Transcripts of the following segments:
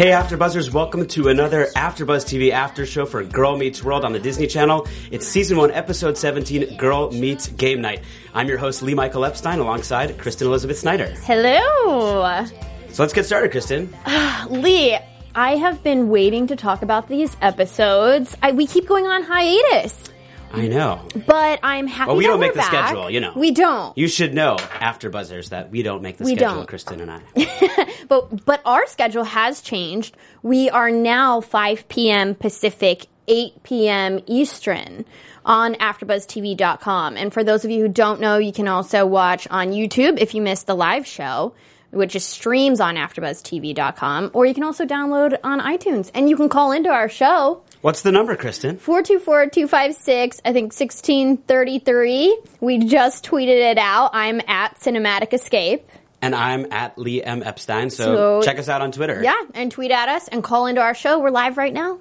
Hey AfterBuzzers, welcome to another AfterBuzz TV after show for Girl Meets World on the Disney Channel. It's season 1, episode 17, Girl Meets Game Night. I'm your host Lee Michael Epstein alongside Kristen Elizabeth Snyder. Hello. So let's get started, Kristen. Lee, I have been waiting to talk about these episodes. I, we keep going on hiatus, I know. but I'm happy Well, we don't make the back. schedule, you know. We don't. You should know, after buzzers that we don't make the We schedule, don't. Kristen and I. But but our schedule has changed. We are now 5 p.m. Pacific, 8 p.m. Eastern on AfterBuzzTV.com. And for those of you who don't know, you can also watch on YouTube if you missed the live show, which is streams on AfterBuzzTV.com, or you can also download on iTunes. And you can call into our show. What's the number, Kristen? 424-256, I think 1633. We just tweeted it out. I'm at Cinematic Escape. And I'm at Lee M. Epstein, so, So- check us out on Twitter. Yeah, and tweet at us and call into our show. We're live right now.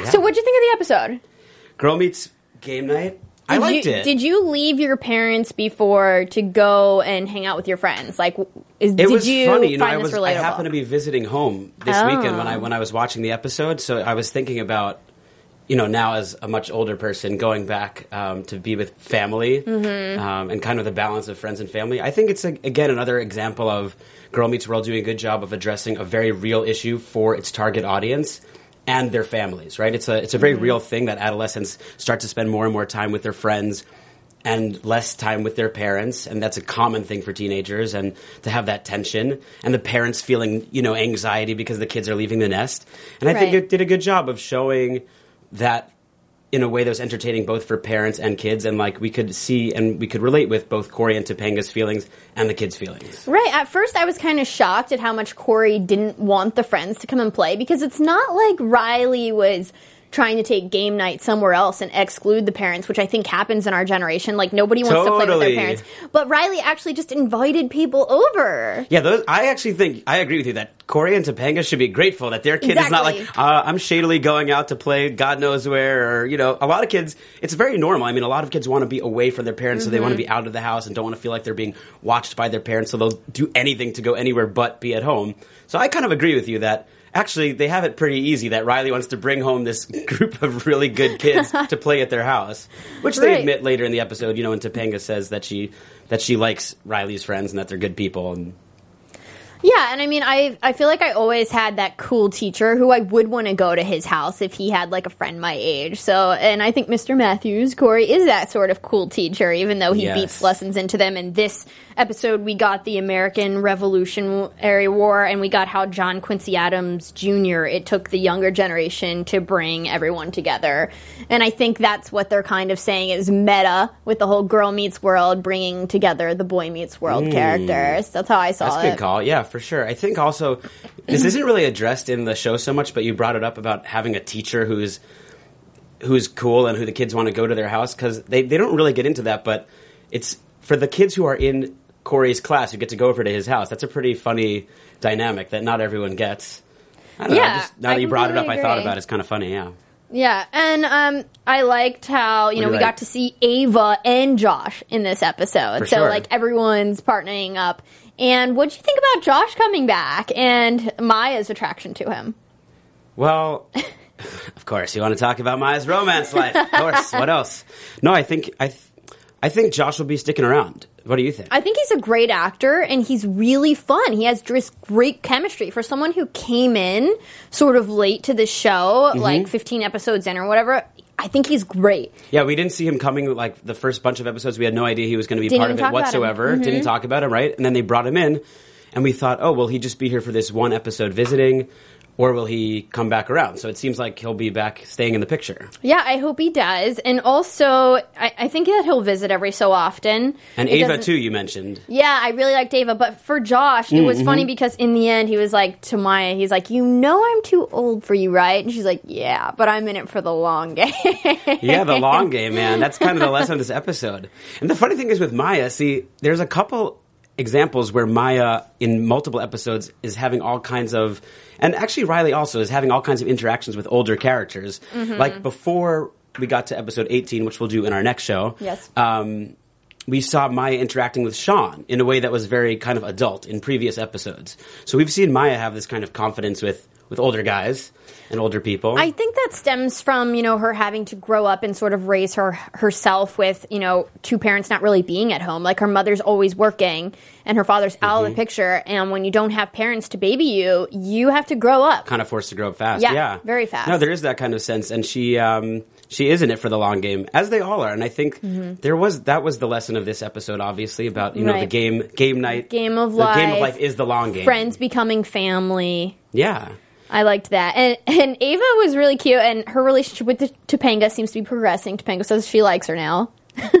Yeah. So, what'd you think of the episode? Girl Meets Game Night. I Did liked you, it. Did you leave your parents before to go and hang out with your friends? Like, is, It did was you funny, you know. I this was I happened to be visiting home this Oh. weekend when I when I was watching the episode, so I was thinking about, you know, now as a much older person, going back um, to be with family Mm-hmm. um, and kind of the balance of friends and family. I think it's a, again another example of Girl Meets World doing a good job of addressing a very real issue for its target audience. And their families, right? It's a it's a very Mm-hmm. real thing that adolescents start to spend more and more time with their friends and less time with their parents and that's a common thing for teenagers and to have that tension and the parents feeling you know anxiety because the kids are leaving the nest and i think it did a good job of showing that in a way that was entertaining both for parents and kids and like we could see and we could relate with both corey and topanga's feelings and the kids feelings Right. At first, I was kind of shocked at how much Corey didn't want the friends to come and play because it's not like Riley was trying to take game night somewhere else and exclude the parents, which I think happens in our generation. Like nobody wants to play with their parents. But Riley actually just invited people over. yeah those i actually think i agree with you that corey and topanga should be grateful that their kid is not like uh, i'm shadily going out to play god knows where or you know a lot of kids it's very normal i mean a lot of kids want to be away from their parents so they want to Mm-hmm. be out of the house and don't want to feel like they're being watched by their parents so they'll do anything to go anywhere but be at home so i kind of agree with you that actually they have it pretty easy that riley wants to bring home this group of really good kids to play at their house which they Right. admit later in the episode you know when topanga says that she that she likes riley's friends and that they're good people and Yeah, and I mean, I I feel like I always had that cool teacher who I would want to go to his house if he had like a friend my age. So, and I think Mr. Matthews, Corey, is that sort of cool teacher, even though he Yes. beats lessons into them. In this episode, we got the American Revolutionary War, and we got how John Quincy Adams Jr. It took the younger generation to bring everyone together, and I think that's what they're kind of saying is meta with the whole girl meets world, bringing together the boy meets world characters. That's how I saw Mm. That's it. good call. Yeah, for sure. I think also this isn't really addressed in the show so much, but you brought it up about having a teacher who's who's cool and who the kids want to go to their house because they, they don't really get into that, but it's for the kids who are in Corey's class who get to go over to his house. That's a pretty funny dynamic that not everyone gets. I don't know. Yeah, Just, now I that you brought it up, I thought about it. It's kind of funny. Yeah. Yeah, and um, I liked how you know we you got to see Ava and Josh in this episode. For so sure. like everyone's partnering up. And what'd you think about Josh coming back and Maya's attraction to him? Well, of course, you want to talk about Maya's romance life. Of course. what else? No, I think I, th- I think Josh will be sticking around. What do you think? I think he's a great actor and he's really fun. He has just great chemistry for someone who came in sort of late to the show, Mm-hmm. like 15 episodes in or whatever. I think he's great. Yeah, we didn't see him coming like the first bunch of episodes. We had no idea he was going to be Didn't part of it talk about him. whatsoever. Mm-hmm. Didn't talk about him, right? And then they brought him in, and we thought, oh, will he just be here for this one episode visiting? Or will he come back around? So it seems like he'll be back, staying in the picture. Yeah, I hope he does. And also, I, I think that he'll visit every so often. And It Ava too, you mentioned. Yeah, I really liked Ava, but for Josh, it was mm-hmm. funny because in the end, he was like to Maya, he's like, "You know, I'm too old for you, right?" And she's like, "Yeah, but I'm in it for the long game." Yeah, the long game, man. That's kind of the lesson of this episode. And the funny thing is with Maya, see, there's a couple examples where Maya in multiple episodes is having all kinds of and actually Riley also is having all kinds of interactions with older characters. Mm-hmm. Like before we got to episode 18, which we'll do in our next show. Yes. Um, we saw Maya interacting with Sean in a way that was very kind of adult in previous episodes. So we've seen Maya have this kind of confidence with with older guys and older people. I think that stems from you know her having to grow up and sort of raise her herself with you know two parents not really being at home. Like her mother's always working and her father's out Mm-hmm. of the picture. And when you don't have parents to baby you, you have to grow up. kind of forced to grow up fast. Yeah, Yeah, very fast. No, there is that kind of sense, and she um, she is in it for the long game, as they all are. And I think there was that was the lesson of this episode, obviously about you know the Mm-hmm. Game game night, Game of life. game of life is the long game. Friends becoming family. yeah. I liked that. And and Ava was really cute and her relationship with the, Topanga seems to be progressing. Topanga says she likes her now.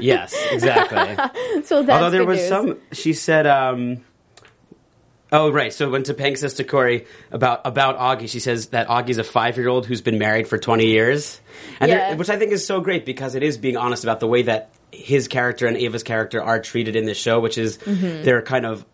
Yes, exactly. So that's Although there was news. some, she said, um, "Oh, right." So when Topanga says to Corey about about Augie, she says that Augie's a five year old who's been married for twenty years, and there- Yeah. which I think is so great because it is being honest about the way that his character and Ava's character are treated in this show, which is Mm-hmm. they're kind of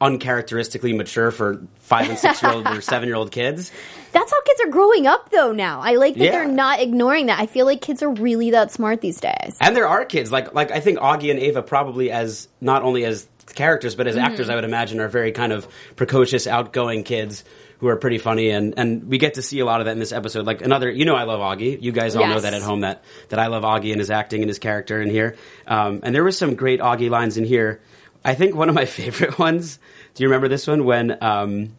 uncharacteristically mature for five and six year old or seven year old kids. That's how kids are growing up though now. I like that Yeah. they're not ignoring that. I feel like kids are really that smart these days. And there are kids like like I think Augie and Ava probably as not only as characters but as Mm-hmm. actors I would imagine are very kind of precocious, outgoing kids who are pretty funny and and we get to see a lot of that in this episode. Like another, you know, I love Augie. You guys all know that at home that that I love Augie and his acting and his character in here. Um, and there was some great Augie lines in here. I think one of my favorite ones. Do you remember this one when? Um,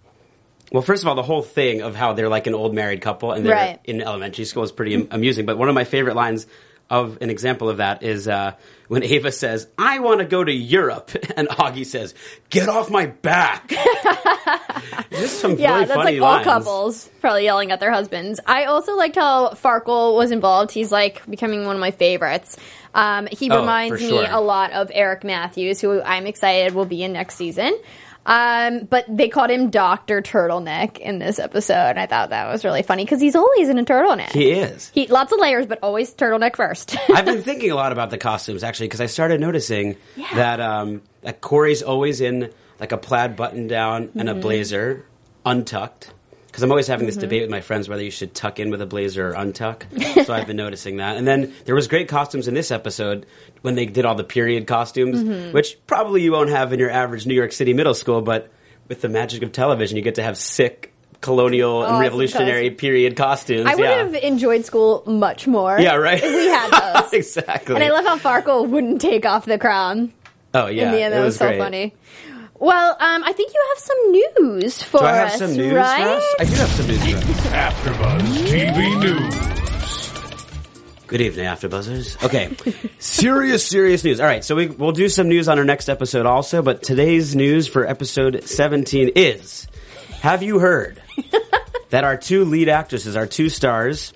well, first of all, the whole thing of how they're like an old married couple and they're Right. in elementary school is pretty am- amusing. But one of my favorite lines of an example of that is uh, when Ava says, "I want to go to Europe," and Augie says, "Get off my back." Just some Yeah, really that's funny like all lines. couples probably yelling at their husbands. I also liked how Farkle was involved. He's like becoming one of my favorites. Um, he Oh, reminds for me a lot of Eric Matthews, who I'm excited will be in next season. Um, but they called him Doctor Turtleneck in this episode. and I thought that was really funny because he's always in a turtleneck. He is. He lots of layers, but always turtleneck first. I've been thinking a lot about the costumes actually because I started noticing that um, that Corey's always in like a plaid button down and Mm-hmm. a blazer, untucked. Because I'm always having this debate with my friends whether you should tuck in with a blazer or untuck. so I've been noticing that. And then there was great costumes in this episode when they did all the period costumes, Mm-hmm. which probably you won't have in your average New York City middle school, but with the magic of television, you get to have sick colonial and Awesome revolutionary period costumes. I would yeah. have enjoyed school much more. yeah, right. If we had those. exactly. And I love how Farkle wouldn't take off the crown. Oh yeah, in the end, it that was, so great. funny. Well, um, I think you have some news for Do I have us, some news, right? Russ? I do have some news. For us. AfterBuzz TV News. Good evening, AfterBuzzers. Okay, serious, serious news. All right, so we, we'll do some news on our next episode also, but today's news for episode 17 is: Have you heard that our two lead actresses, our two stars,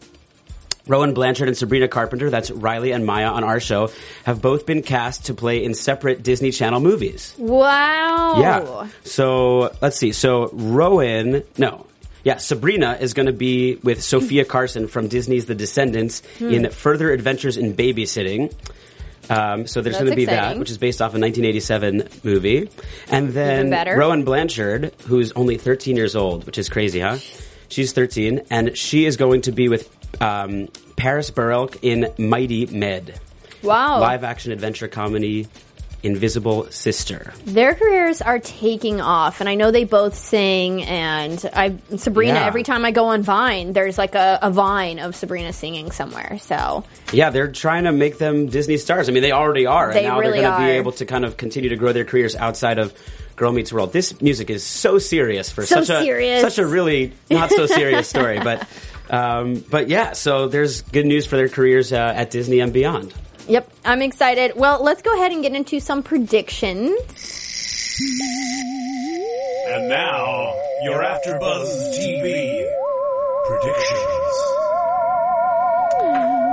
Rowan Blanchard and Sabrina Carpenter, that's Riley and Maya on our show, have both been cast to play in separate Disney Channel movies. Wow. Yeah. So let's see. So Rowan, no. Yeah, Sabrina is going to be with Sofia Carson from Disney's The Descendants Hmm. in Further Adventures in Babysitting. Um, so there's going to be that, which is based off a 1987 movie. And then. Rowan Blanchard, who's only 13 years old, which is crazy, huh? She's 13, and she is going to be with um, Paris Berelc in Mighty Med, Wow. live action adventure comedy Invisible Sister. Their careers are taking off, and I know they both sing. And I, Sabrina, Yeah. every time I go on Vine, there's like a, a Vine of Sabrina singing somewhere. So Yeah, they're trying to make them Disney stars. I mean, they already are, They and now really they're going to be able to kind of continue to grow their careers outside of Girl Meets World. This music is so serious for So such a such a really not so serious story, but um, but yeah. So there's good news for their careers uh, at Disney and beyond. Yep, I'm excited. Well, let's go ahead and get into some predictions. And now, your AfterBuzz TV predictions.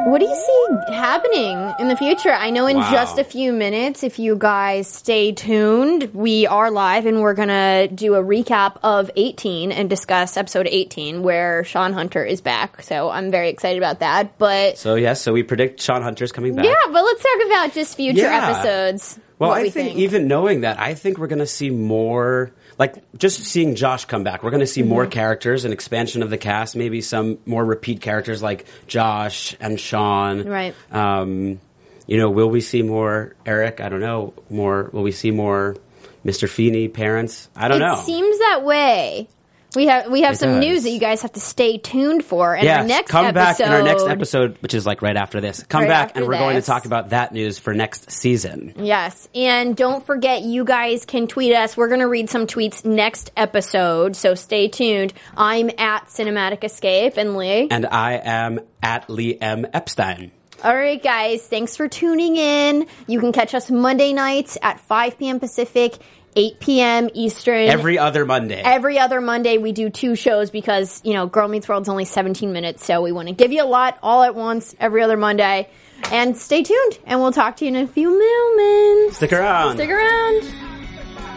What do you see happening in the future? I know in Wow. just a few minutes, if you guys stay tuned, we are live and we're gonna do a recap of 18 and discuss episode 18 where Sean Hunter is back. So I'm very excited about that. But So yes, so we predict Sean Hunter's coming back. yeah, but let's talk about just future Yeah. episodes. Well, I we think, even knowing that, I think we're going to see more. Like just seeing Josh come back, we're going to see more Mm-hmm. characters, an expansion of the cast, maybe some more repeat characters like Josh and Sean. Right. Um, you know, will we see more Eric? I don't know. More? Will we see more Mr. Feeney parents? I don't it know. seems that way. We have we have It some does. news that you guys have to stay tuned for. And yeah, our next come back episode, in our next episode, which is like right after this. Come Right back, and we're going to talk about that news for next season. Yes. And don't forget, you guys can tweet us. We're going to read some tweets next episode, so stay tuned. I'm at Cinematic Escape and Lee. And I am at Lee M. Epstein. All right, guys. Thanks for tuning in. You can catch us Monday nights at 5 p.m. Pacific, 8 p.m. Eastern. Every other Monday. Every other Monday, we do two shows because, you know, Girl Meets World's only 17 minutes, so we want to give you a lot all at once every other Monday. And stay tuned, and we'll talk to you in a few moments. Stick around. Stick around.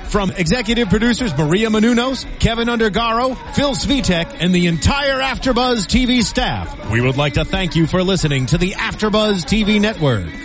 From executive producers Maria Menounos, Kevin Undergaro, Phil Svitek, and the entire AfterBuzz TV staff, we would like to thank you for listening to the AfterBuzz TV network.